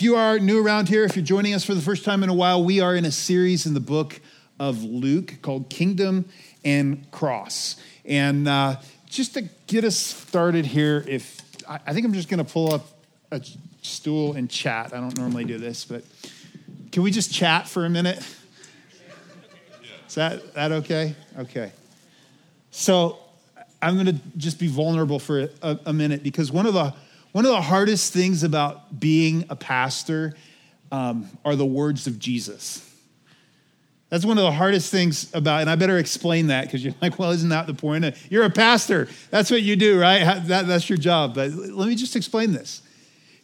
if you are new around here, if you're joining us for the first time in a while, we are in a series in the book of Luke called Kingdom and Cross. And uh, just to get us started here, if I, I think I'm just going to pull up a stool and chat. I don't normally do this, but can we just chat for a minute? Is that, that okay? Okay. So I'm going to just be vulnerable for a, a minute because one of the one of the hardest things about being a pastor um, are the words of Jesus. That's one of the hardest things about, and I better explain that because you're like, well, isn't that the point? You're a pastor. That's what you do, right? That, that's your job. But let me just explain this.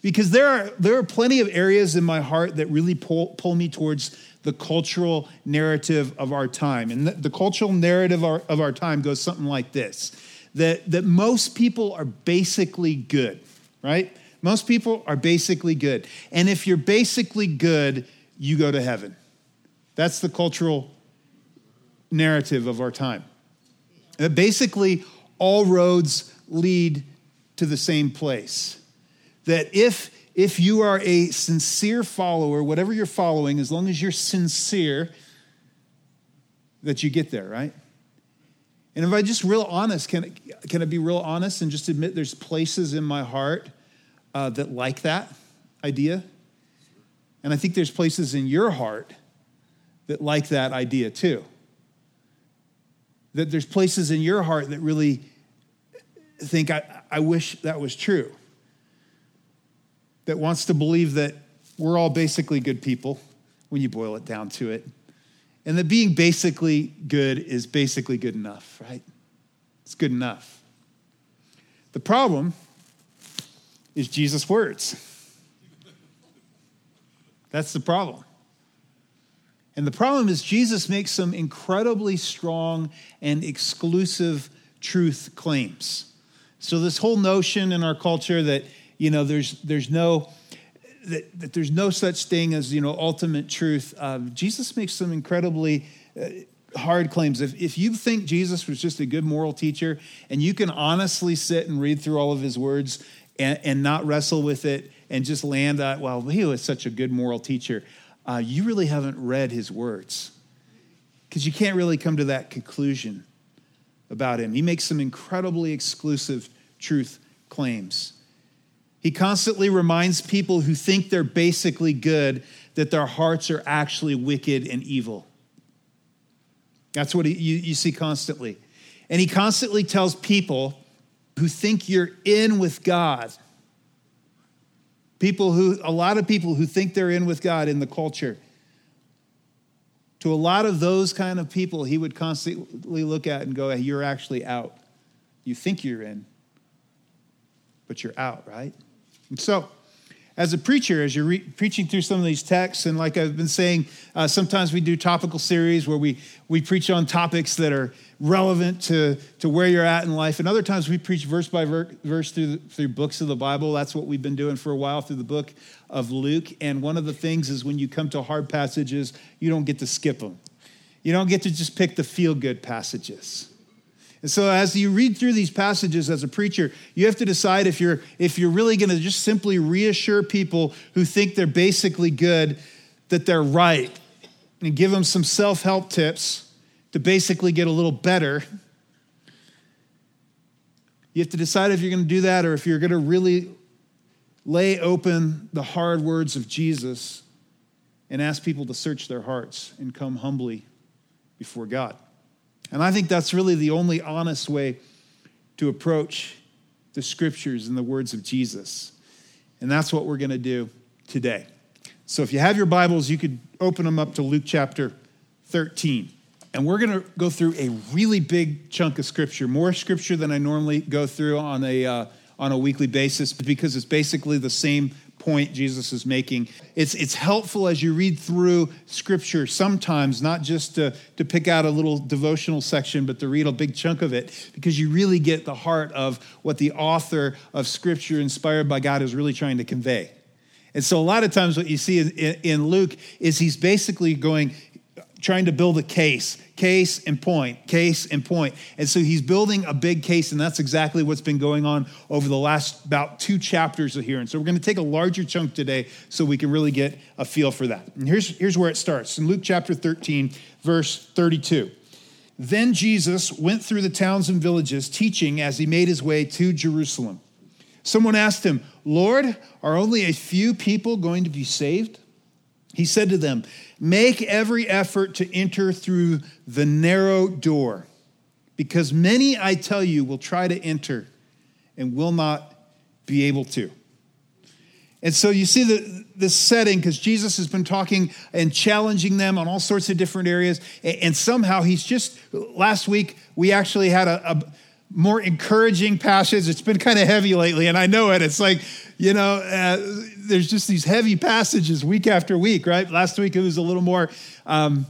Because there are, there are plenty of areas in my heart that really pull, pull me towards the cultural narrative of our time. And the, the cultural narrative of our, of our time goes something like this that, that most people are basically good right? Most people are basically good. And if you're basically good, you go to heaven. That's the cultural narrative of our time. That basically, all roads lead to the same place. That if if you are a sincere follower, whatever you're following, as long as you're sincere, that you get there, right? And if I just real honest, can, can I be real honest and just admit there's places in my heart uh, that like that idea? And I think there's places in your heart that like that idea too. That there's places in your heart that really think, I, I wish that was true. That wants to believe that we're all basically good people when you boil it down to it and that being basically good is basically good enough, right? It's good enough. The problem is Jesus' words. That's the problem. And the problem is, Jesus makes some incredibly strong and exclusive truth claims. So, this whole notion in our culture that, you know, there's, there's no, that, that there's no such thing as you know ultimate truth. Um, Jesus makes some incredibly uh, hard claims. If, if you think Jesus was just a good moral teacher and you can honestly sit and read through all of his words and, and not wrestle with it and just land at, well, he was such a good moral teacher, uh, you really haven't read his words because you can't really come to that conclusion about him. He makes some incredibly exclusive truth claims. He constantly reminds people who think they're basically good that their hearts are actually wicked and evil. That's what you, you see constantly. And he constantly tells people who think you're in with God, people who, a lot of people who think they're in with God in the culture, to a lot of those kind of people, he would constantly look at and go, hey, You're actually out. You think you're in, but you're out, right? So, as a preacher, as you're re- preaching through some of these texts, and like I've been saying, uh, sometimes we do topical series where we, we preach on topics that are relevant to, to where you're at in life. And other times we preach verse by ver- verse through, through books of the Bible. That's what we've been doing for a while through the book of Luke. And one of the things is when you come to hard passages, you don't get to skip them. You don't get to just pick the feel good passages. And so as you read through these passages as a preacher, you have to decide if you're if you're really going to just simply reassure people who think they're basically good that they're right and give them some self-help tips to basically get a little better. You have to decide if you're going to do that or if you're going to really lay open the hard words of Jesus and ask people to search their hearts and come humbly before God. And I think that's really the only honest way to approach the scriptures and the words of Jesus. And that's what we're going to do today. So if you have your Bibles, you could open them up to Luke chapter 13. And we're going to go through a really big chunk of scripture, more scripture than I normally go through on a, uh, on a weekly basis, because it's basically the same point Jesus is making. It's, it's helpful as you read through scripture sometimes, not just to, to pick out a little devotional section, but to read a big chunk of it, because you really get the heart of what the author of scripture inspired by God is really trying to convey. And so, a lot of times, what you see in, in Luke is he's basically going, trying to build a case, case and point, case and point. And so he's building a big case, and that's exactly what's been going on over the last about two chapters of here. And so we're going to take a larger chunk today so we can really get a feel for that. And here's, here's where it starts in Luke chapter 13, verse 32. Then Jesus went through the towns and villages, teaching as he made his way to Jerusalem. Someone asked him, Lord, are only a few people going to be saved? He said to them, Make every effort to enter through the narrow door, because many, I tell you, will try to enter and will not be able to. And so you see the, this setting because Jesus has been talking and challenging them on all sorts of different areas. And, somehow he's just, last week, we actually had a, a more encouraging passage. It's been kind of heavy lately, and I know it. It's like, you know, uh, there's just these heavy passages week after week, right? Last week it was a little more um,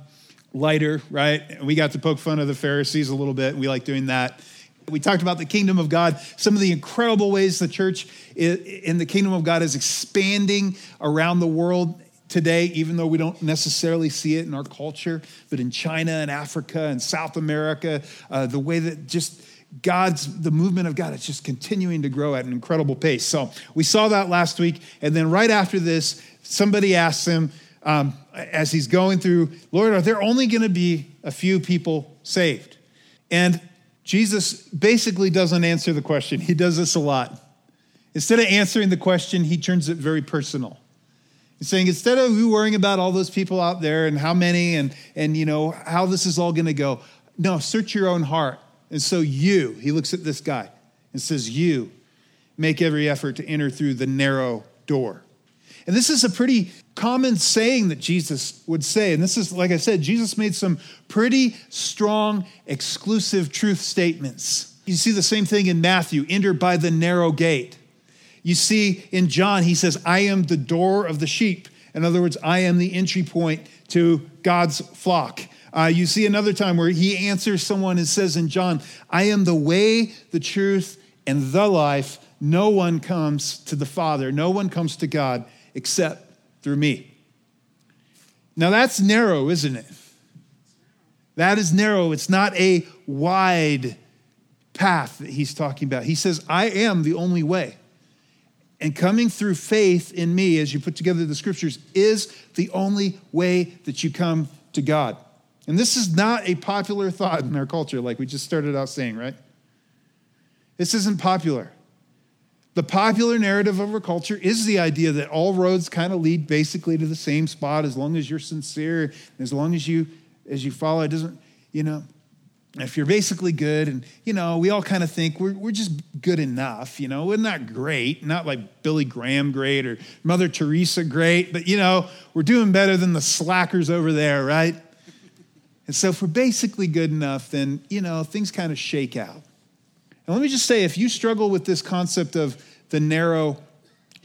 lighter, right? We got to poke fun of the Pharisees a little bit. We like doing that. We talked about the kingdom of God, some of the incredible ways the church in the kingdom of God is expanding around the world today, even though we don't necessarily see it in our culture, but in China and Africa and South America, uh, the way that just God's, the movement of God is just continuing to grow at an incredible pace. So we saw that last week. And then right after this, somebody asks him, um, as he's going through, Lord, are there only going to be a few people saved? And Jesus basically doesn't answer the question. He does this a lot. Instead of answering the question, he turns it very personal. He's saying, instead of you worrying about all those people out there and how many and, and you know, how this is all going to go, no, search your own heart. And so you, he looks at this guy and says, you make every effort to enter through the narrow door. And this is a pretty common saying that Jesus would say. And this is, like I said, Jesus made some pretty strong, exclusive truth statements. You see the same thing in Matthew enter by the narrow gate. You see in John, he says, I am the door of the sheep. In other words, I am the entry point to God's flock. Uh, you see another time where he answers someone and says in John, I am the way, the truth, and the life. No one comes to the Father, no one comes to God except through me. Now that's narrow, isn't it? That is narrow. It's not a wide path that he's talking about. He says, I am the only way. And coming through faith in me, as you put together the scriptures, is the only way that you come to God. And this is not a popular thought in our culture, like we just started out saying, right? This isn't popular. The popular narrative of our culture is the idea that all roads kind of lead basically to the same spot as long as you're sincere, as long as you as you follow. It doesn't, you know, if you're basically good, and you know, we all kind of think we're, we're just good enough, you know, we're not great, not like Billy Graham great or Mother Teresa great, but you know, we're doing better than the slackers over there, right? And so if we're basically good enough, then, you know, things kind of shake out. And let me just say if you struggle with this concept of the narrow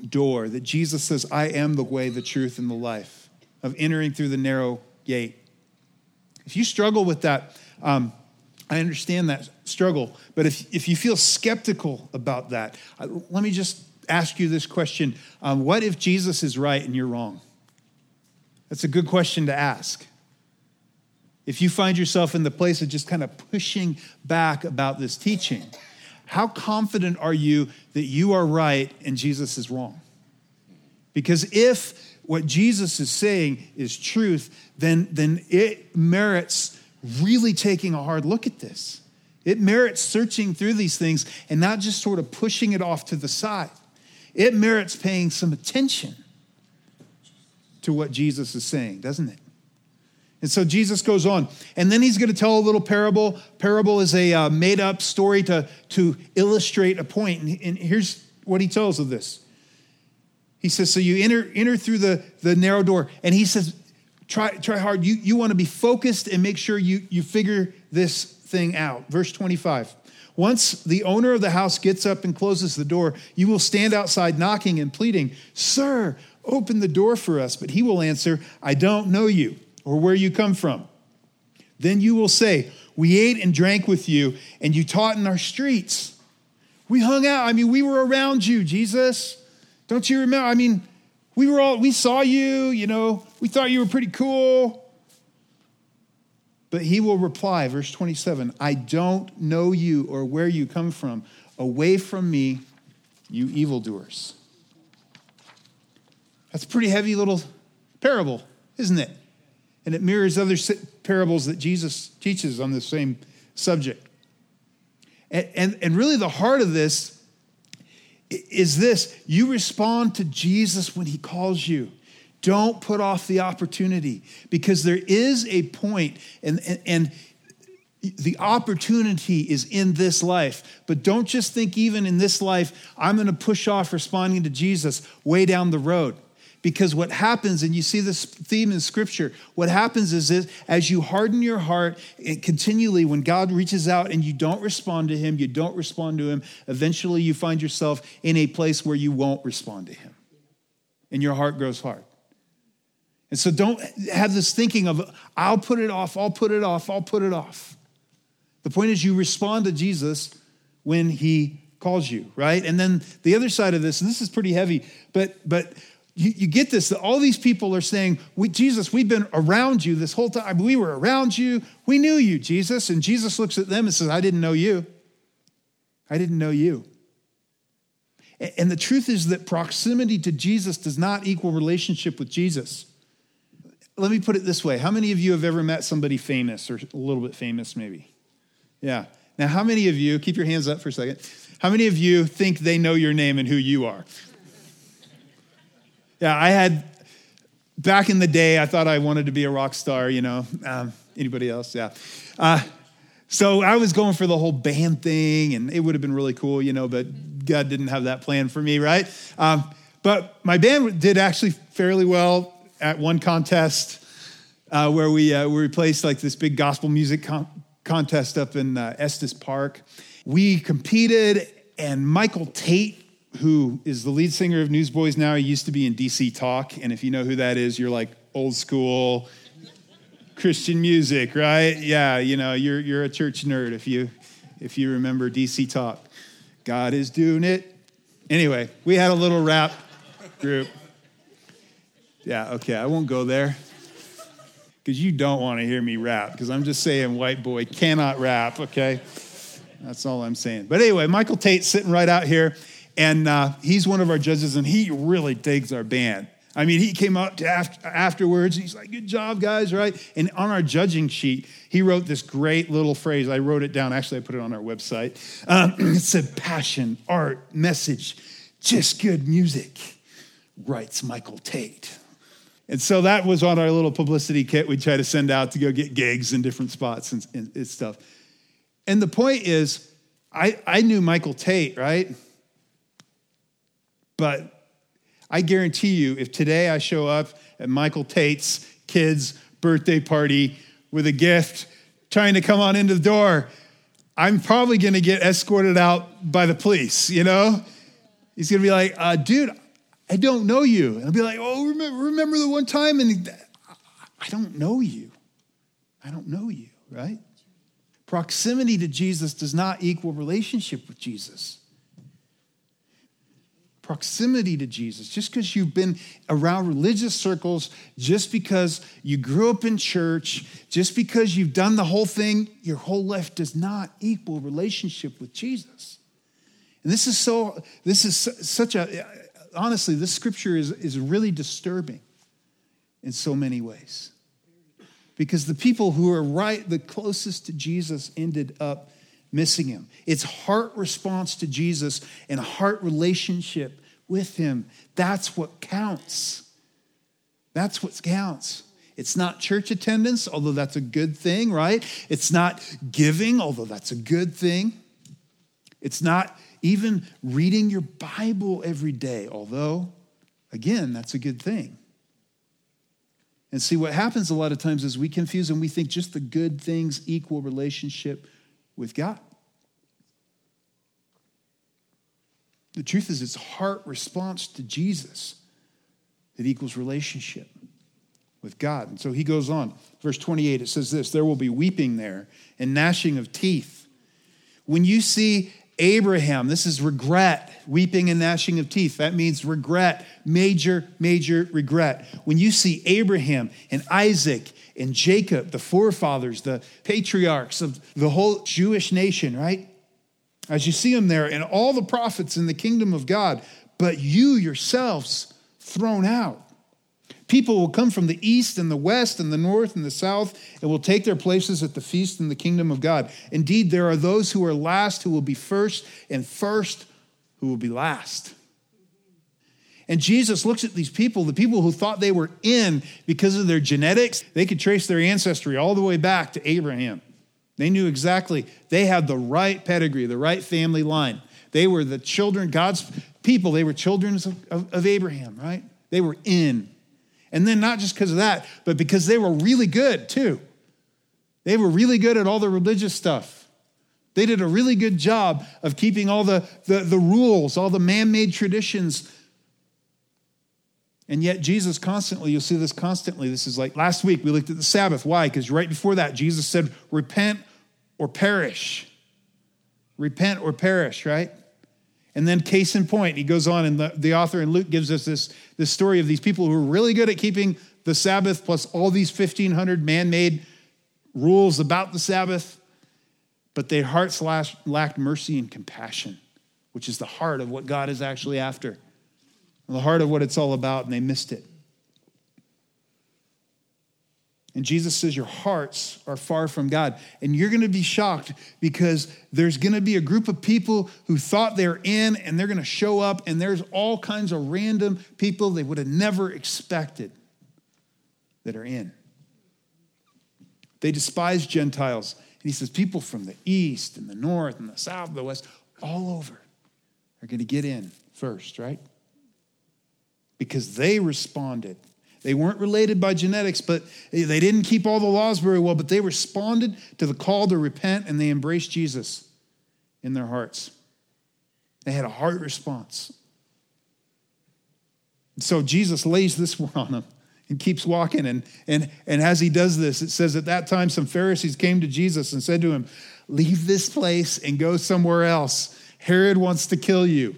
door, that Jesus says, I am the way, the truth, and the life, of entering through the narrow gate. If you struggle with that, um, I understand that struggle. But if, if you feel skeptical about that, let me just ask you this question um, What if Jesus is right and you're wrong? That's a good question to ask. If you find yourself in the place of just kind of pushing back about this teaching, how confident are you that you are right and Jesus is wrong? Because if what Jesus is saying is truth, then, then it merits really taking a hard look at this. It merits searching through these things and not just sort of pushing it off to the side. It merits paying some attention to what Jesus is saying, doesn't it? And so Jesus goes on, and then he's going to tell a little parable. Parable is a uh, made up story to, to illustrate a point. And, and here's what he tells of this. He says, So you enter, enter through the, the narrow door, and he says, Try, try hard. You, you want to be focused and make sure you, you figure this thing out. Verse 25. Once the owner of the house gets up and closes the door, you will stand outside knocking and pleading, Sir, open the door for us. But he will answer, I don't know you or where you come from. Then you will say, We ate and drank with you, and you taught in our streets. We hung out. I mean, we were around you, Jesus. Don't you remember? I mean, we were all, we saw you, you know, we thought you were pretty cool. But he will reply, verse 27 I don't know you or where you come from. Away from me, you evildoers. That's a pretty heavy little parable, isn't it? And it mirrors other parables that Jesus teaches on the same subject. And, and, and really, the heart of this is this you respond to Jesus when he calls you. Don't put off the opportunity because there is a point, and, and, and the opportunity is in this life. But don't just think, even in this life, I'm going to push off responding to Jesus way down the road. Because what happens, and you see this theme in scripture, what happens is this, as you harden your heart continually, when God reaches out and you don't respond to him, you don't respond to him, eventually you find yourself in a place where you won't respond to him. And your heart grows hard. And so don't have this thinking of, I'll put it off, I'll put it off, I'll put it off. The point is, you respond to Jesus when he calls you, right? And then the other side of this, and this is pretty heavy, but but you, you get this that all these people are saying, we, Jesus, we've been around you this whole time. We were around you. We knew you, Jesus. And Jesus looks at them and says, I didn't know you. I didn't know you. And the truth is that proximity to Jesus does not equal relationship with Jesus. Let me put it this way How many of you have ever met somebody famous or a little bit famous, maybe? Yeah. Now, how many of you, keep your hands up for a second, how many of you think they know your name and who you are? Yeah, I had, back in the day, I thought I wanted to be a rock star, you know. Um, anybody else? Yeah. Uh, so I was going for the whole band thing, and it would have been really cool, you know, but God didn't have that plan for me, right? Um, but my band did actually fairly well at one contest uh, where we, uh, we replaced like this big gospel music con- contest up in uh, Estes Park. We competed, and Michael Tait who is the lead singer of Newsboys now. He used to be in DC Talk. And if you know who that is, you're like old school Christian music, right? Yeah, you know, you're, you're a church nerd if you, if you remember DC Talk. God is doing it. Anyway, we had a little rap group. Yeah, okay, I won't go there because you don't want to hear me rap because I'm just saying white boy cannot rap, okay? That's all I'm saying. But anyway, Michael Tait's sitting right out here. And uh, he's one of our judges, and he really digs our band. I mean, he came up after, afterwards. he's like, "Good job, guys!" Right? And on our judging sheet, he wrote this great little phrase. I wrote it down. Actually, I put it on our website. Um, it said, "Passion, art, message, just good music." Writes Michael Tait. And so that was on our little publicity kit we try to send out to go get gigs in different spots and, and, and stuff. And the point is, I, I knew Michael Tait, right? But I guarantee you, if today I show up at Michael Tait's kid's birthday party with a gift, trying to come on into the door, I'm probably going to get escorted out by the police, you know? He's going to be like, uh, dude, I don't know you. And I'll be like, oh, remember, remember the one time? And I don't know you. I don't know you, right? Proximity to Jesus does not equal relationship with Jesus proximity to Jesus, just because you've been around religious circles, just because you grew up in church, just because you've done the whole thing, your whole life does not equal relationship with Jesus. And this is so, this is such a, honestly, this scripture is, is really disturbing in so many ways. Because the people who are right, the closest to Jesus, ended up missing him. It's heart response to Jesus and heart relationship with him. That's what counts. That's what counts. It's not church attendance, although that's a good thing, right? It's not giving, although that's a good thing. It's not even reading your Bible every day, although, again, that's a good thing. And see, what happens a lot of times is we confuse and we think just the good things equal relationship with God. The truth is, it's heart response to Jesus that equals relationship with God. And so he goes on. Verse 28, it says this There will be weeping there and gnashing of teeth. When you see Abraham, this is regret, weeping and gnashing of teeth. That means regret, major, major regret. When you see Abraham and Isaac and Jacob, the forefathers, the patriarchs of the whole Jewish nation, right? As you see them there, and all the prophets in the kingdom of God, but you yourselves thrown out. People will come from the east and the west and the north and the south and will take their places at the feast in the kingdom of God. Indeed, there are those who are last who will be first, and first who will be last. And Jesus looks at these people, the people who thought they were in because of their genetics, they could trace their ancestry all the way back to Abraham. They knew exactly, they had the right pedigree, the right family line. They were the children, God's people, they were children of, of, Abraham, right? They were in. And then not just because of that, but because they were really good too. They were really good at all the religious stuff. They did a really good job of keeping all the, the, the rules, all the man made traditions. And yet, Jesus constantly, you'll see this constantly. This is like last week we looked at the Sabbath. Why? Because right before that, Jesus said, Repent or perish. Repent or perish, right? And then, case in point, he goes on, and the, the author in Luke gives us this, this story of these people who are really good at keeping the Sabbath, plus all these 1,500 man made rules about the Sabbath, but their hearts lacked mercy and compassion, which is the heart of what God is actually after, the heart of what it's all about, and they missed it. And Jesus says, Your hearts are far from God. And you're going to be shocked because there's going to be a group of people who thought they're in and they're going to show up, and there's all kinds of random people they would have never expected that are in. They despise Gentiles. And he says, People from the east and the north and the south and the west, all over, are going to get in first, right? Because they responded they weren't related by genetics, but they didn't keep all the laws very well, but they responded to the call to repent and they embraced Jesus in their hearts. They had a heart response. So Jesus lays this one on them and keeps walking. And, and, and as he does this, it says at that time some Pharisees came to Jesus and said to him, Leave this place and go somewhere else. Herod wants to kill you.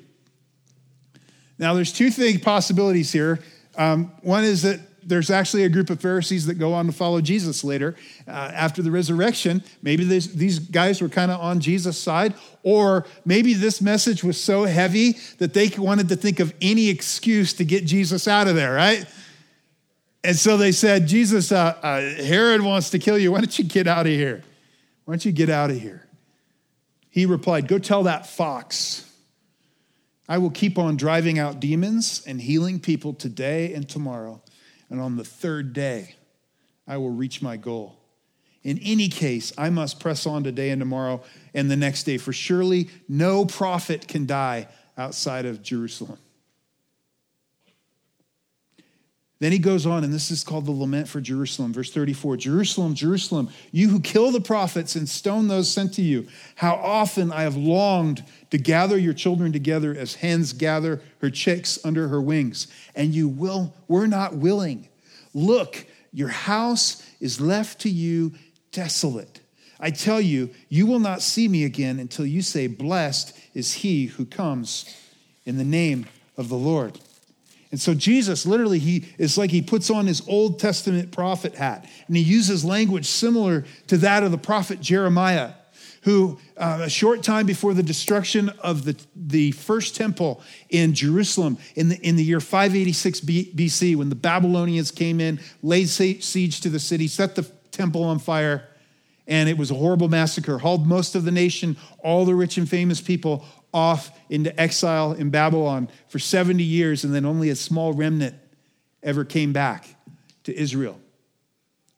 Now, there's two thing possibilities here. Um, one is that there's actually a group of Pharisees that go on to follow Jesus later uh, after the resurrection. Maybe this, these guys were kind of on Jesus' side, or maybe this message was so heavy that they wanted to think of any excuse to get Jesus out of there, right? And so they said, Jesus, uh, uh, Herod wants to kill you. Why don't you get out of here? Why don't you get out of here? He replied, Go tell that fox I will keep on driving out demons and healing people today and tomorrow. And on the third day, I will reach my goal. In any case, I must press on today and tomorrow and the next day, for surely no prophet can die outside of Jerusalem. Then he goes on, and this is called the lament for Jerusalem. Verse 34 Jerusalem, Jerusalem, you who kill the prophets and stone those sent to you, how often I have longed to gather your children together as hens gather her chicks under her wings, and you will, we're not willing. Look, your house is left to you desolate. I tell you, you will not see me again until you say, Blessed is he who comes in the name of the Lord. And so Jesus literally, he it's like he puts on his Old Testament prophet hat and he uses language similar to that of the prophet Jeremiah, who uh, a short time before the destruction of the, the first temple in Jerusalem in the, in the year 586 BC, when the Babylonians came in, laid siege to the city, set the temple on fire, and it was a horrible massacre, hauled most of the nation, all the rich and famous people, off into exile in Babylon for 70 years, and then only a small remnant ever came back to Israel.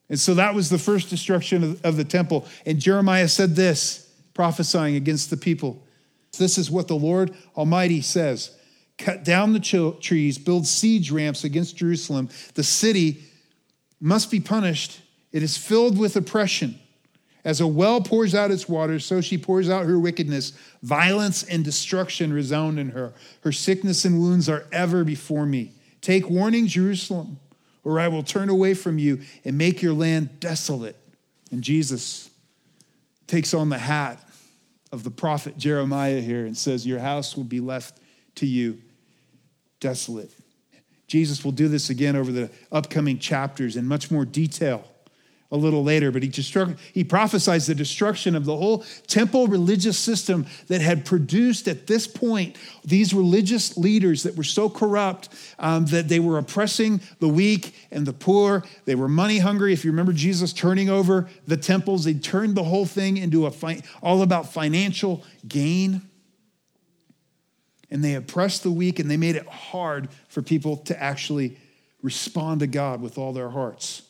And so that was the first destruction of, of the temple. And Jeremiah said this, prophesying against the people. This is what the Lord Almighty says Cut down the trees, build siege ramps against Jerusalem. The city must be punished, it is filled with oppression. As a well pours out its waters, so she pours out her wickedness. Violence and destruction resound in her. Her sickness and wounds are ever before me. Take warning, Jerusalem, or I will turn away from you and make your land desolate. And Jesus takes on the hat of the prophet Jeremiah here and says, Your house will be left to you desolate. Jesus will do this again over the upcoming chapters in much more detail a little later, but he, destruct, he prophesies the destruction of the whole temple religious system that had produced at this point these religious leaders that were so corrupt um, that they were oppressing the weak and the poor. They were money hungry. If you remember Jesus turning over the temples, they turned the whole thing into a fi- all about financial gain. And they oppressed the weak and they made it hard for people to actually respond to God with all their hearts.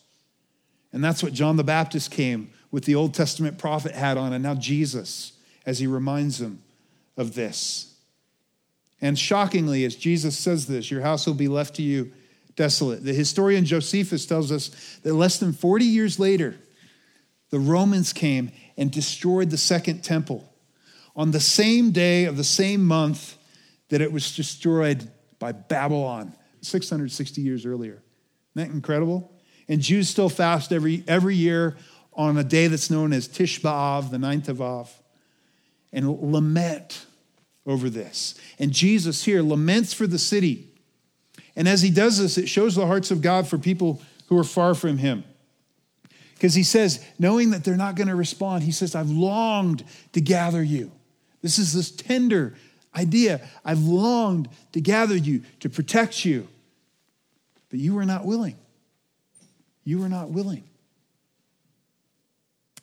And that's what John the Baptist came with the Old Testament prophet hat on, and now Jesus, as he reminds them of this. And shockingly, as Jesus says this, your house will be left to you desolate. The historian Josephus tells us that less than 40 years later, the Romans came and destroyed the second temple on the same day of the same month that it was destroyed by Babylon 660 years earlier. Isn't that incredible? And Jews still fast every, every year on a day that's known as Tisha B'Av, the ninth of Av, and lament over this. And Jesus here laments for the city. And as he does this, it shows the hearts of God for people who are far from him. Because he says, knowing that they're not going to respond, he says, I've longed to gather you. This is this tender idea. I've longed to gather you, to protect you, but you were not willing. You were not willing.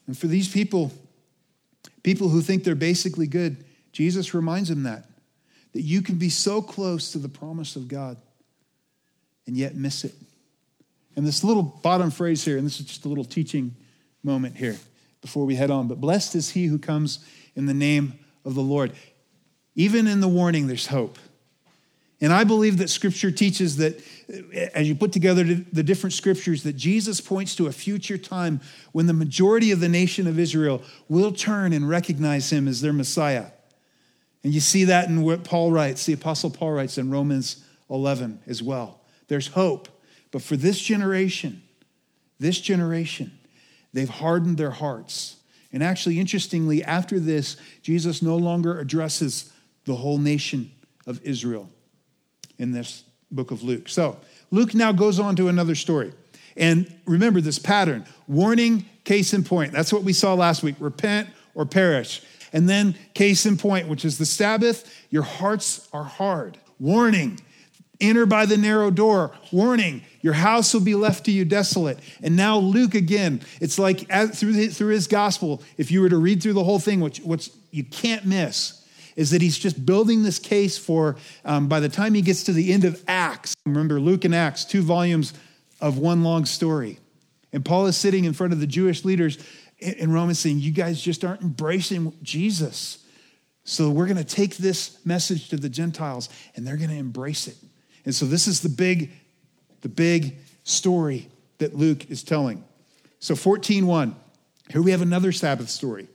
And for these people, people who think they're basically good, Jesus reminds them that, that you can be so close to the promise of God and yet miss it. And this little bottom phrase here, and this is just a little teaching moment here before we head on, but blessed is he who comes in the name of the Lord. Even in the warning, there's hope. And I believe that scripture teaches that uh, as you put together the different scriptures, that Jesus points to a future time when the majority of the nation of Israel will turn and recognize him as their Messiah. And you see that in what Paul writes, the Apostle Paul writes in Romans 11 as well. There's hope. But for this generation, this generation, they've hardened their hearts. And actually, interestingly, after this, Jesus no longer addresses the whole nation of Israel in this book of Luke. So Luke now goes on to another story. And remember this pattern warning, case in point. That's what we saw last week repent or perish. And then, case in point, which is the Sabbath, your hearts are hard. Warning, enter by the narrow door. Warning, your house will be left to you desolate. And now, Luke again, it's like through, his, through his gospel, if you were to read through the whole thing, which, which you can't miss, is that he's just building this case for, um, by the time he gets to the end of Acts, remember Luke and Acts, two volumes of one long story. And Paul is sitting in front of the Jewish leaders in Rome saying, You guys just aren't embracing Jesus. So we're going to take this message to the Gentiles and they're going to embrace it. And so this is the big, the big story that Luke is telling. So 14:1. Here we have another Sabbath story.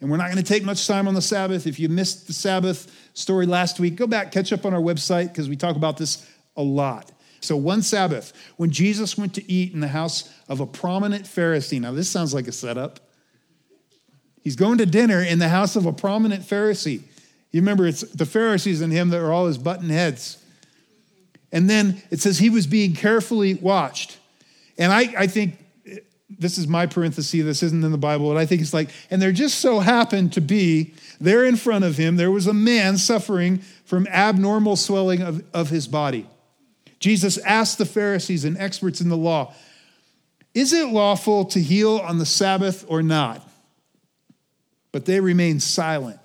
And we're not going to take much time on the Sabbath. If you missed the Sabbath story last week, go back, catch up on our website because we talk about this a lot. So, one Sabbath, when Jesus went to eat in the house of a prominent Pharisee. Now, this sounds like a setup. He's going to dinner in the house of a prominent Pharisee. You remember, it's the Pharisees and him that are all his button heads. And then it says he was being carefully watched. And I, I think this is my parenthesis, this isn't in the Bible, but I think it's like, and there just so happened to be there in front of him, there was a man suffering from abnormal swelling of, of his body. Jesus asked the Pharisees and experts in the law, Is it lawful to heal on the Sabbath or not? But they remained silent.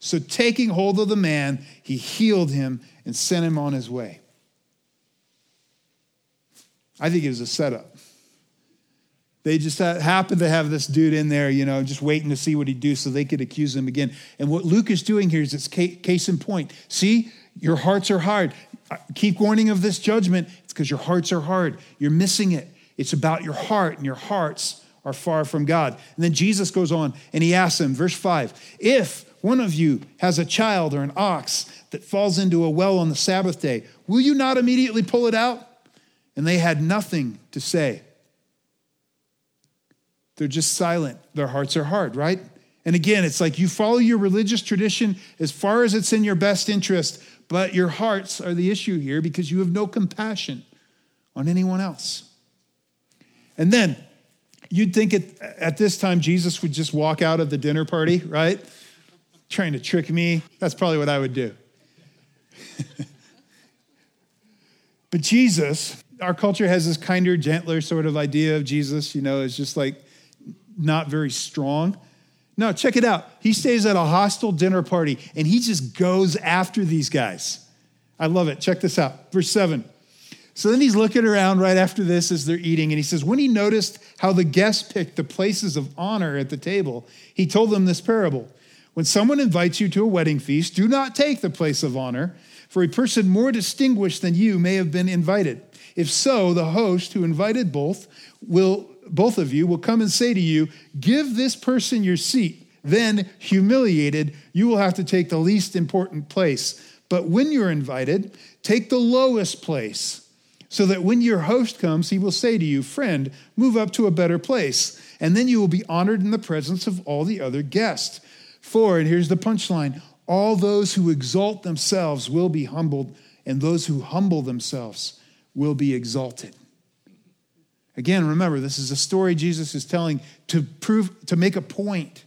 So, taking hold of the man, he healed him and sent him on his way. I think it was a setup. They just happened to have this dude in there, you know, just waiting to see what he'd do so they could accuse him again. And what Luke is doing here is it's case in point. See, your hearts are hard. Uh, keep warning of this judgment. It's because your hearts are hard. You're missing it. It's about your heart, and your hearts are far from God. And then Jesus goes on and he asks them, verse 5 If one of you has a child or an ox that falls into a well on the Sabbath day, will you not immediately pull it out? And they had nothing to say. They're just silent. Their hearts are hard, right? And again, it's like you follow your religious tradition as far as it's in your best interest, but your hearts are the issue here because you have no compassion on anyone else. And then you'd think at, at this time Jesus would just walk out of the dinner party, right? Trying to trick me. That's probably what I would do. but Jesus, our culture has this kinder, gentler sort of idea of Jesus, you know, it's just like not very strong. No, check it out. He stays at a hostile dinner party and he just goes after these guys. I love it. Check this out. Verse 7. So then he's looking around right after this as they're eating, and he says, When he noticed how the guests picked the places of honor at the table, he told them this parable When someone invites you to a wedding feast, do not take the place of honor, for a person more distinguished than you may have been invited. If so, the host who invited both will both of you will come and say to you, Give this person your seat. Then, humiliated, you will have to take the least important place. But when you're invited, take the lowest place so that when your host comes, he will say to you, Friend, move up to a better place. And then you will be honored in the presence of all the other guests. For, and here's the punchline all those who exalt themselves will be humbled, and those who humble themselves will be exalted. Again, remember, this is a story Jesus is telling to prove, to make a point.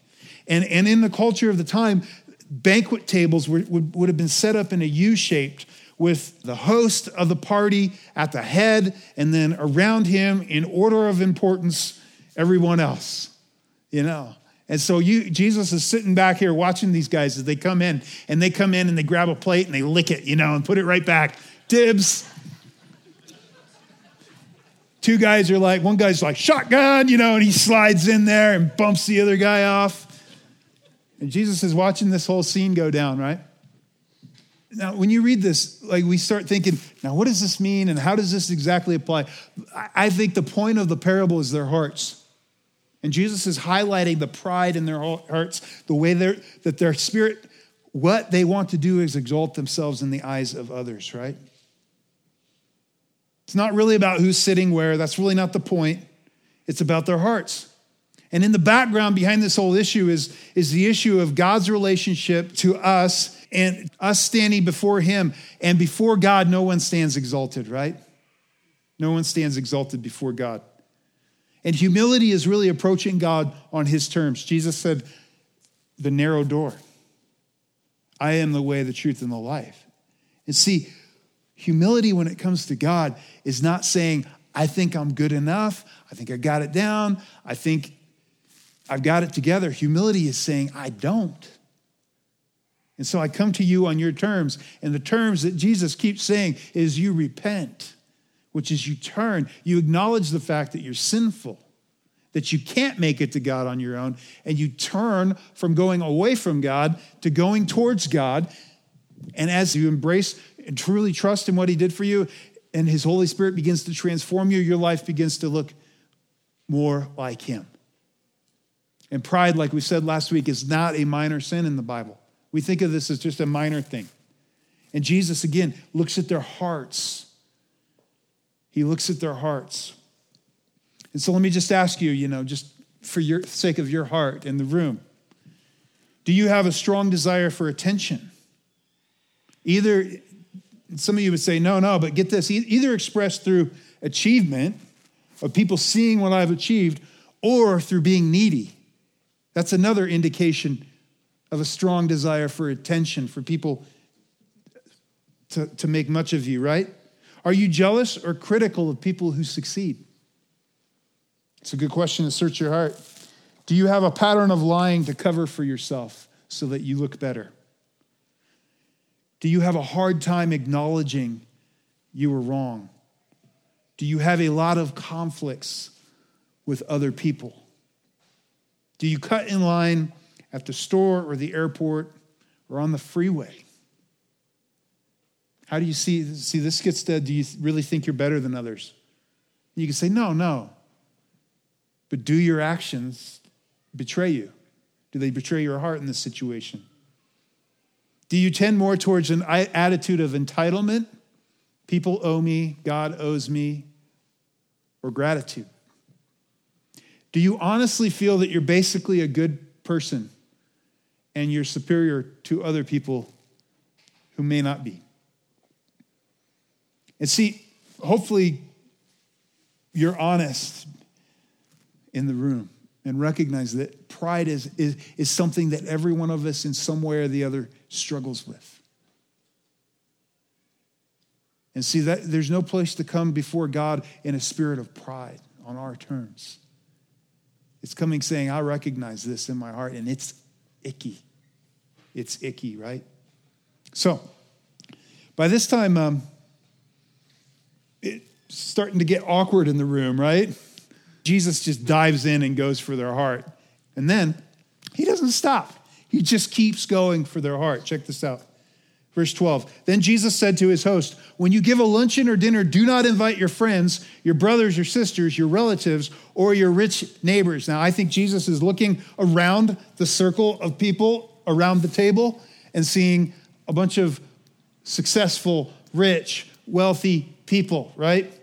And, and in the culture of the time, banquet tables were, would, would have been set up in a U shaped with the host of the party at the head, and then around him, in order of importance, everyone else. You know? And so you, Jesus is sitting back here watching these guys as they come in, and they come in and they grab a plate and they lick it, you know, and put it right back. Dibs. Two guys are like, one guy's like, shotgun, you know, and he slides in there and bumps the other guy off. And Jesus is watching this whole scene go down, right? Now, when you read this, like we start thinking, now what does this mean and how does this exactly apply? I think the point of the parable is their hearts. And Jesus is highlighting the pride in their hearts, the way that their spirit, what they want to do is exalt themselves in the eyes of others, right? It's not really about who's sitting where, that's really not the point. It's about their hearts. And in the background behind this whole issue is, is the issue of God's relationship to us and us standing before Him. And before God, no one stands exalted, right? No one stands exalted before God. And humility is really approaching God on His terms. Jesus said, the narrow door. I am the way, the truth, and the life. And see, humility when it comes to God is not saying, I think I'm good enough. I think I got it down. I think I've got it together. Humility is saying, I don't. And so I come to you on your terms. And the terms that Jesus keeps saying is you repent, which is you turn, you acknowledge the fact that you're sinful, that you can't make it to God on your own, and you turn from going away from God to going towards God. And as you embrace and truly trust in what He did for you, and His Holy Spirit begins to transform you, your life begins to look more like Him. And pride, like we said last week, is not a minor sin in the Bible. We think of this as just a minor thing. And Jesus, again, looks at their hearts. He looks at their hearts. And so let me just ask you, you know, just for your sake of your heart in the room, do you have a strong desire for attention? Either, some of you would say, no, no, but get this, either expressed through achievement of people seeing what I've achieved or through being needy. That's another indication of a strong desire for attention, for people to, to make much of you, right? Are you jealous or critical of people who succeed? It's a good question to search your heart. Do you have a pattern of lying to cover for yourself so that you look better? Do you have a hard time acknowledging you were wrong? Do you have a lot of conflicts with other people? Do you cut in line at the store or the airport or on the freeway? How do you see, see this gets to, do you really think you're better than others? You can say, no, no. But do your actions betray you? Do they betray your heart in this situation? Do you tend more towards an attitude of entitlement? People owe me, God owes me, or gratitude? Do you honestly feel that you're basically a good person and you're superior to other people who may not be. And see, hopefully, you're honest in the room and recognize that pride is, is, is something that every one of us, in some way or the other, struggles with. And see that there's no place to come before God in a spirit of pride on our terms. It's coming saying, I recognize this in my heart, and it's icky. It's icky, right? So, by this time, um, it's starting to get awkward in the room, right? Jesus just dives in and goes for their heart. And then he doesn't stop, he just keeps going for their heart. Check this out. Verse 12. Then Jesus said to his host, When you give a luncheon or dinner, do not invite your friends, your brothers, your sisters, your relatives, or your rich neighbors. Now, I think Jesus is looking around the circle of people around the table and seeing a bunch of successful, rich, wealthy people, right?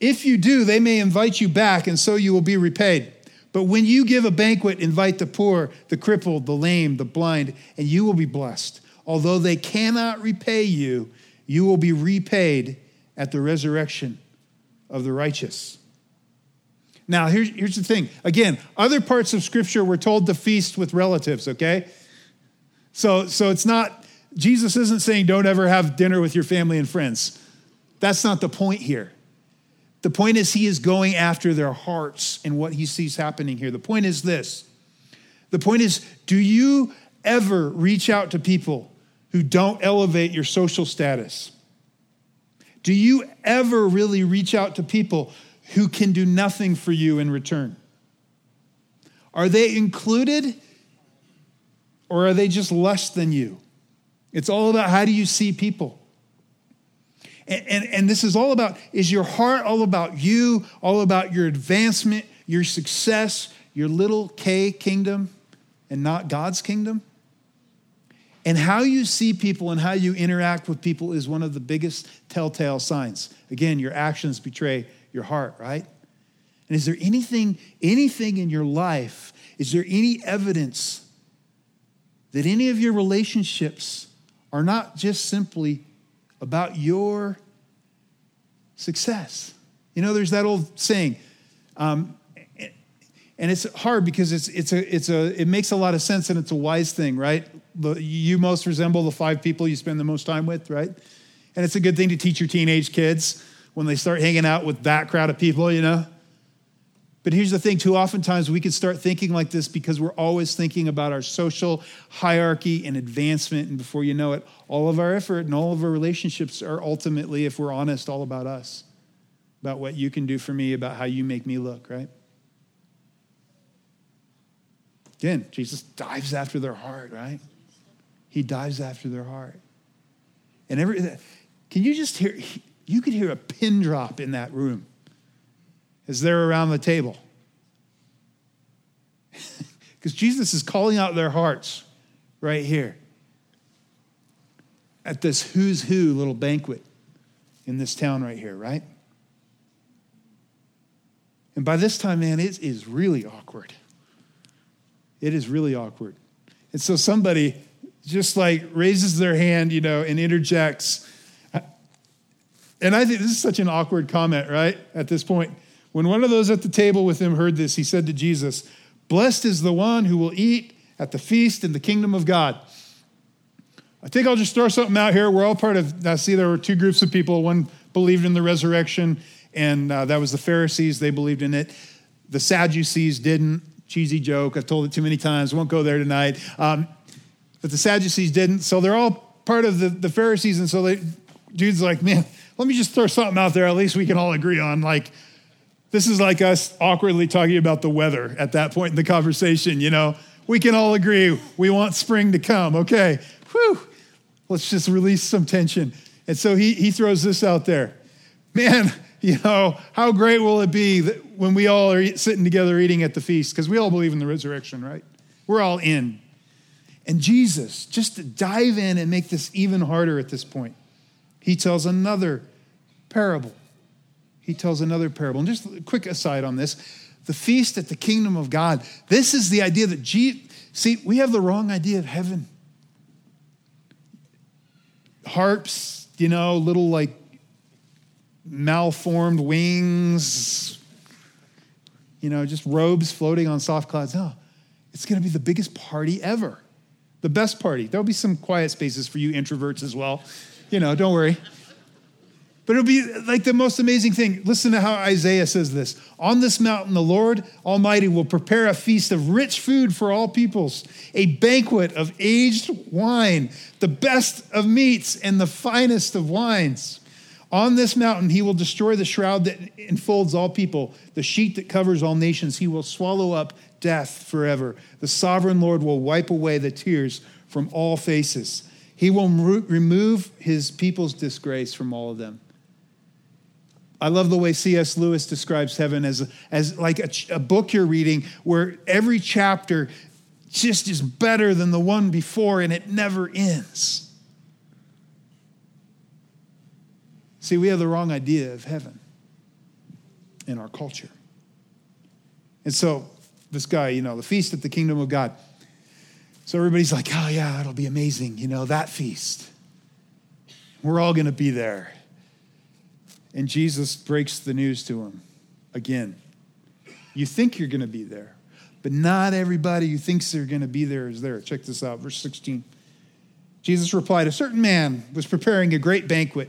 If you do, they may invite you back, and so you will be repaid. But when you give a banquet, invite the poor, the crippled, the lame, the blind, and you will be blessed although they cannot repay you, you will be repaid at the resurrection of the righteous. Now, here's, here's the thing. Again, other parts of Scripture we're told to feast with relatives, okay? So, so it's not, Jesus isn't saying don't ever have dinner with your family and friends. That's not the point here. The point is, he is going after their hearts and what he sees happening here. The point is this the point is, do you ever reach out to people who don't elevate your social status? Do you ever really reach out to people who can do nothing for you in return? Are they included or are they just less than you? It's all about how do you see people? And, and, and, this is all about is your heart all about you, all about your advancement, your success, your little K kingdom, and not God's kingdom? And how you see people and how you interact with people is one of the biggest telltale signs. Again, your actions betray your heart, right? And is there anything, anything in your life, is there any evidence that any of your relationships are not just simply about your success? You know, there's that old saying, um, and it's hard because it's it's a it's a it makes a lot of sense and it's a wise thing, right? The, you most resemble the five people you spend the most time with, right? And it's a good thing to teach your teenage kids when they start hanging out with that crowd of people, you know. But here's the thing: too oftentimes we can start thinking like this because we're always thinking about our social hierarchy and advancement, and before you know it, all of our effort and all of our relationships are ultimately, if we're honest, all about us, about what you can do for me, about how you make me look, right? Again, Jesus dives after their heart, right? He dives after their heart. And every, can you just hear, you could hear a pin drop in that room as they're around the table. Because Jesus is calling out their hearts right here at this who's who little banquet in this town right here, right? And by this time, man, it is really awkward it is really awkward. And so somebody just like raises their hand, you know, and interjects. And I think this is such an awkward comment, right? At this point. When one of those at the table with him heard this, he said to Jesus, Blessed is the one who will eat at the feast in the kingdom of God. I think I'll just throw something out here. We're all part of, now see, there were two groups of people. One believed in the resurrection, and uh, that was the Pharisees. They believed in it. The Sadducees didn't cheesy joke. I've told it too many times. Won't go there tonight. Um, but the Sadducees didn't. So they're all part of the, the Pharisees. And so they, dude's like, man, let me just throw something out there. At least we can all agree on. Like, this is like us awkwardly talking about the weather at that point in the conversation. You know, we can all agree we want spring to come. Okay, whew. Let's just release some tension. And so he, he throws this out there. Man, you know, how great will it be when we all are sitting together eating at the feast? Because we all believe in the resurrection, right? We're all in. And Jesus, just to dive in and make this even harder at this point, he tells another parable. He tells another parable. And just a quick aside on this the feast at the kingdom of God. This is the idea that, see, we have the wrong idea of heaven. Harps, you know, little like malformed wings, you know, just robes floating on soft clouds. No, it's going to be the biggest party ever, the best party. There'll be some quiet spaces for you introverts as well. You know, don't worry. But it'll be like the most amazing thing. Listen to how Isaiah says this On this mountain, the Lord Almighty will prepare a feast of rich food for all peoples, a banquet of aged wine, the best of meats and the finest of wines. On this mountain, he will destroy the shroud that enfolds all people, the sheet that covers all nations. He will swallow up death forever. The sovereign Lord will wipe away the tears from all faces. He will remove his people's disgrace from all of them. I love the way C.S. Lewis describes heaven as, as like a, a book you're reading where every chapter just is better than the one before and it never ends. See, we have the wrong idea of heaven in our culture. And so, this guy, you know, the feast at the kingdom of God. So everybody's like, oh, yeah, it'll be amazing, you know, that feast. We're all going to be there. And Jesus breaks the news to him again. You think you're going to be there, but not everybody who thinks they're going to be there is there. Check this out, verse 16. Jesus replied, A certain man was preparing a great banquet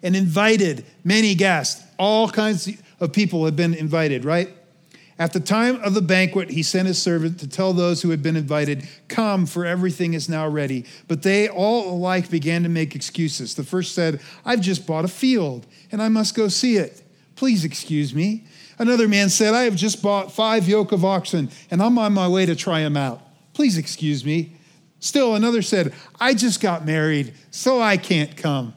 and invited many guests. All kinds of people had been invited, right? At the time of the banquet, he sent his servant to tell those who had been invited, Come, for everything is now ready. But they all alike began to make excuses. The first said, I've just bought a field and I must go see it. Please excuse me. Another man said, I have just bought five yoke of oxen and I'm on my way to try them out. Please excuse me. Still, another said, I just got married, so I can't come.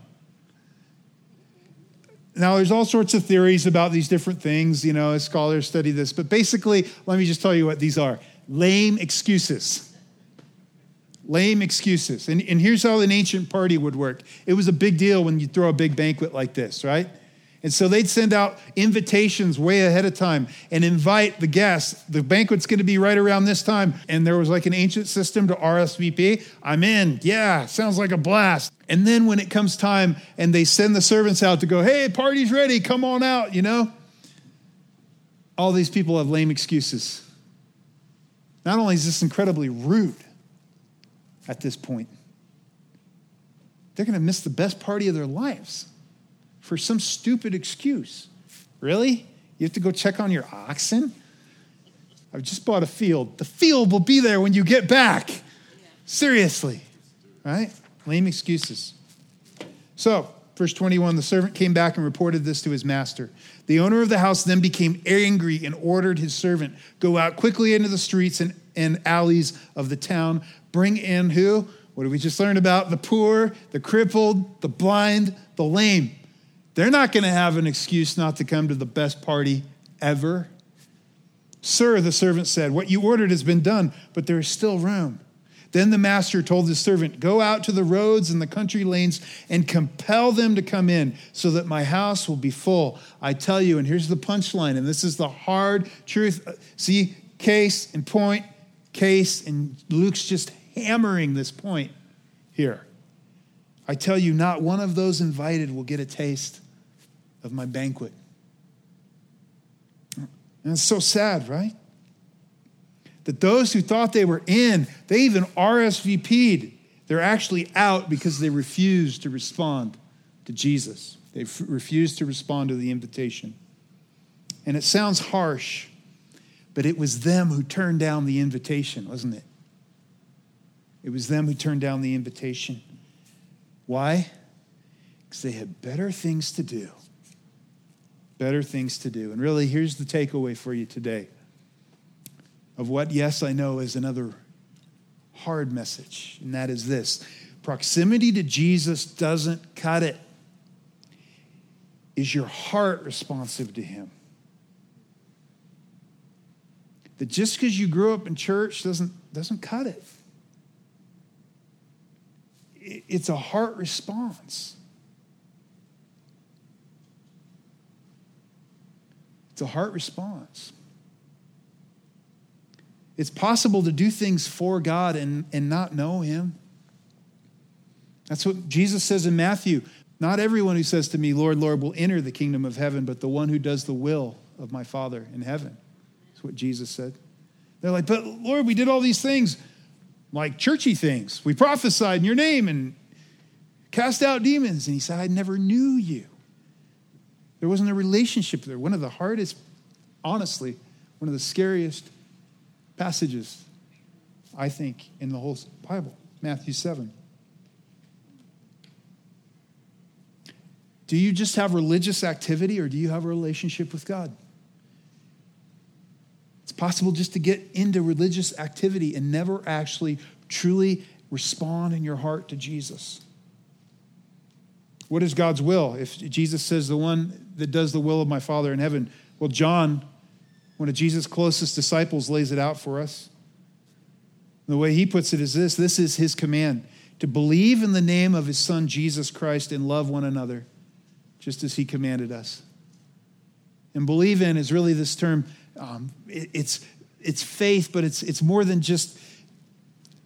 Now, there's all sorts of theories about these different things, you know, scholars study this, but basically, let me just tell you what these are lame excuses. Lame excuses. And, and here's how an ancient party would work it was a big deal when you throw a big banquet like this, right? And so they'd send out invitations way ahead of time and invite the guests. The banquet's going to be right around this time. And there was like an ancient system to RSVP. I'm in. Yeah, sounds like a blast. And then when it comes time and they send the servants out to go, hey, party's ready, come on out, you know? All these people have lame excuses. Not only is this incredibly rude at this point, they're going to miss the best party of their lives for some stupid excuse. Really? You have to go check on your oxen? I've just bought a field. The field will be there when you get back. Seriously, right? Lame excuses. So, verse 21 the servant came back and reported this to his master. The owner of the house then became angry and ordered his servant go out quickly into the streets and, and alleys of the town, bring in who? What did we just learn about? The poor, the crippled, the blind, the lame. They're not going to have an excuse not to come to the best party ever. Sir, the servant said, What you ordered has been done, but there is still room. Then the master told his servant, Go out to the roads and the country lanes and compel them to come in so that my house will be full. I tell you, and here's the punchline, and this is the hard truth. See, case and point, case, and Luke's just hammering this point here. I tell you, not one of those invited will get a taste of my banquet. And it's so sad, right? That those who thought they were in, they even RSVP'd. They're actually out because they refused to respond to Jesus. They f- refused to respond to the invitation. And it sounds harsh, but it was them who turned down the invitation, wasn't it? It was them who turned down the invitation. Why? Because they had better things to do. Better things to do. And really, here's the takeaway for you today of what, yes, I know is another hard message, and that is this proximity to Jesus doesn't cut it. Is your heart responsive to Him? That just because you grew up in church doesn't, doesn't cut it it's a heart response. The heart response. It's possible to do things for God and, and not know Him. That's what Jesus says in Matthew. Not everyone who says to me, Lord, Lord, will enter the kingdom of heaven, but the one who does the will of my Father in heaven. That's what Jesus said. They're like, but Lord, we did all these things, like churchy things. We prophesied in your name and cast out demons. And he said, I never knew you. There wasn't a relationship there. One of the hardest, honestly, one of the scariest passages, I think, in the whole Bible, Matthew 7. Do you just have religious activity or do you have a relationship with God? It's possible just to get into religious activity and never actually truly respond in your heart to Jesus. What is God's will? If Jesus says, the one that does the will of my Father in heaven, well, John, one of Jesus' closest disciples, lays it out for us. The way he puts it is this this is his command to believe in the name of his Son, Jesus Christ, and love one another just as he commanded us. And believe in is really this term, um, it, it's, it's faith, but it's, it's more than just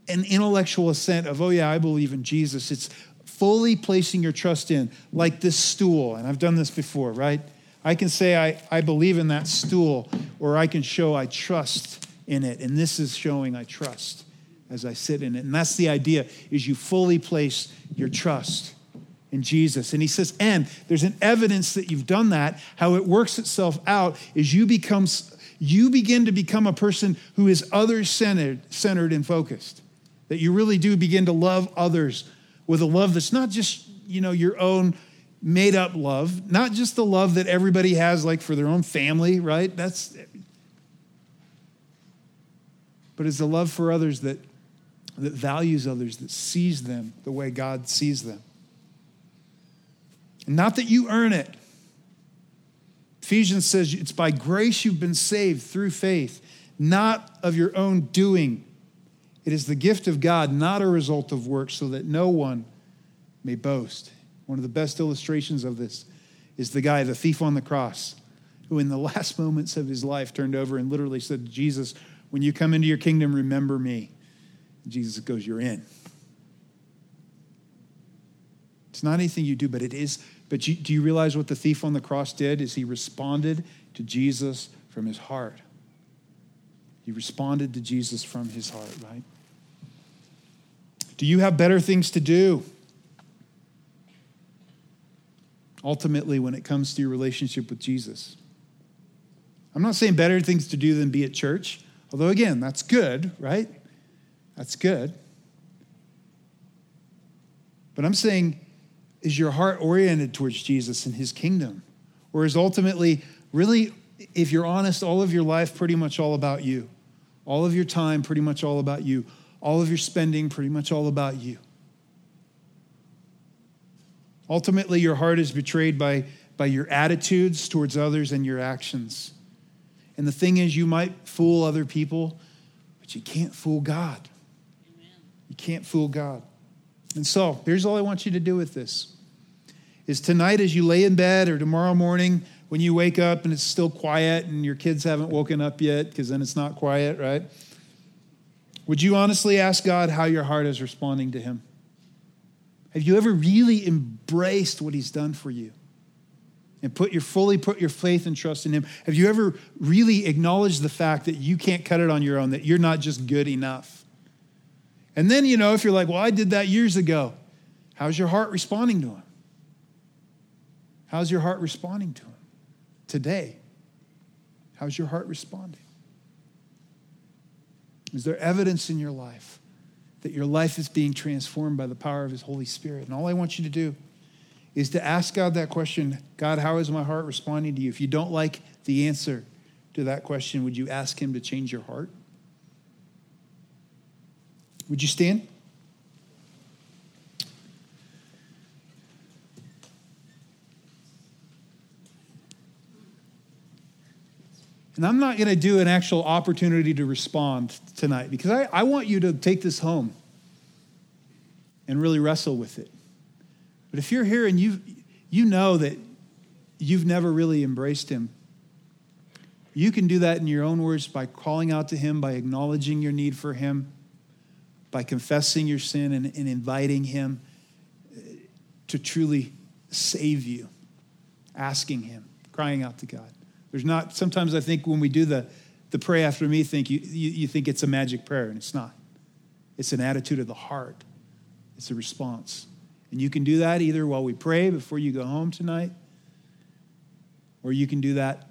an intellectual assent of, oh, yeah, I believe in Jesus. It's fully placing your trust in, like this stool. And I've done this before, right? I can say I, I believe in that stool, or I can show I trust in it. And this is showing I trust as I sit in it. And that's the idea, is you fully place your trust in Jesus. And he says, and there's an evidence that you've done that. How it works itself out is you become you begin to become a person who is others centered, centered and focused. That you really do begin to love others with a love that's not just, you know, your own made up love, not just the love that everybody has like for their own family, right? That's but it's the love for others that that values others, that sees them the way God sees them. And not that you earn it. Ephesians says it's by grace you've been saved through faith, not of your own doing. It is the gift of God, not a result of works, so that no one may boast. One of the best illustrations of this is the guy, the thief on the cross, who in the last moments of his life turned over and literally said, Jesus, when you come into your kingdom, remember me. Jesus goes, You're in. It's not anything you do, but it is but you, do you realize what the thief on the cross did? Is he responded to Jesus from his heart. He responded to Jesus from his heart, right? Do you have better things to do? Ultimately, when it comes to your relationship with Jesus. I'm not saying better things to do than be at church, although, again, that's good, right? That's good. But I'm saying is your heart oriented towards Jesus and his kingdom? Or is ultimately, really, if you're honest, all of your life pretty much all about you? All of your time pretty much all about you? All of your spending pretty much all about you? Ultimately, your heart is betrayed by, by your attitudes towards others and your actions. And the thing is, you might fool other people, but you can't fool God. Amen. You can't fool God. And so, here's all I want you to do with this is tonight as you lay in bed or tomorrow morning when you wake up and it's still quiet and your kids haven't woken up yet because then it's not quiet, right? Would you honestly ask God how your heart is responding to Him? Have you ever really embraced what He's done for you? And put your fully put your faith and trust in Him? Have you ever really acknowledged the fact that you can't cut it on your own, that you're not just good enough? And then, you know, if you're like, well, I did that years ago, how's your heart responding to Him? How's your heart responding to Him today? How's your heart responding? Is there evidence in your life that your life is being transformed by the power of His Holy Spirit? And all I want you to do is to ask God that question God, how is my heart responding to you? If you don't like the answer to that question, would you ask Him to change your heart? Would you stand? And I'm not going to do an actual opportunity to respond tonight because I, I want you to take this home and really wrestle with it. But if you're here and you you know that you've never really embraced him, You can do that in your own words by calling out to Him, by acknowledging your need for Him, by confessing your sin and, and inviting Him uh, to truly save you, asking Him, crying out to God. There's not, sometimes I think when we do the, the pray after me thing, you, you, you think it's a magic prayer, and it's not. It's an attitude of the heart, it's a response. And you can do that either while we pray before you go home tonight, or you can do that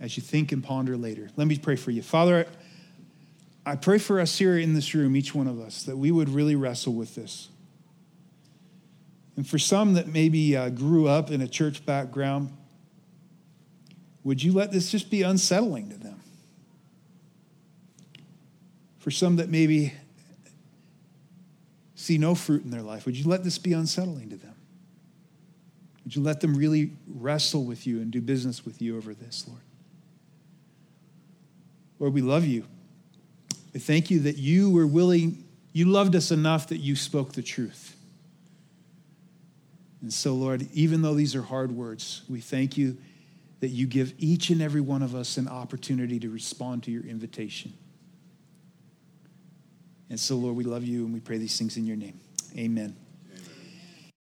as you think and ponder later. Let me pray for you. Father, I pray for us here in this room, each one of us, that we would really wrestle with this. And for some that maybe uh, grew up in a church background, would you let this just be unsettling to them? For some that maybe see no fruit in their life, would you let this be unsettling to them? Would you let them really wrestle with you and do business with you over this, Lord? Lord, we love you. We thank you that you were willing, you loved us enough that you spoke the truth. And so, Lord, even though these are hard words, we thank you that you give each and every one of us an opportunity to respond to your invitation. And so, Lord, we love you and we pray these things in your name. Amen.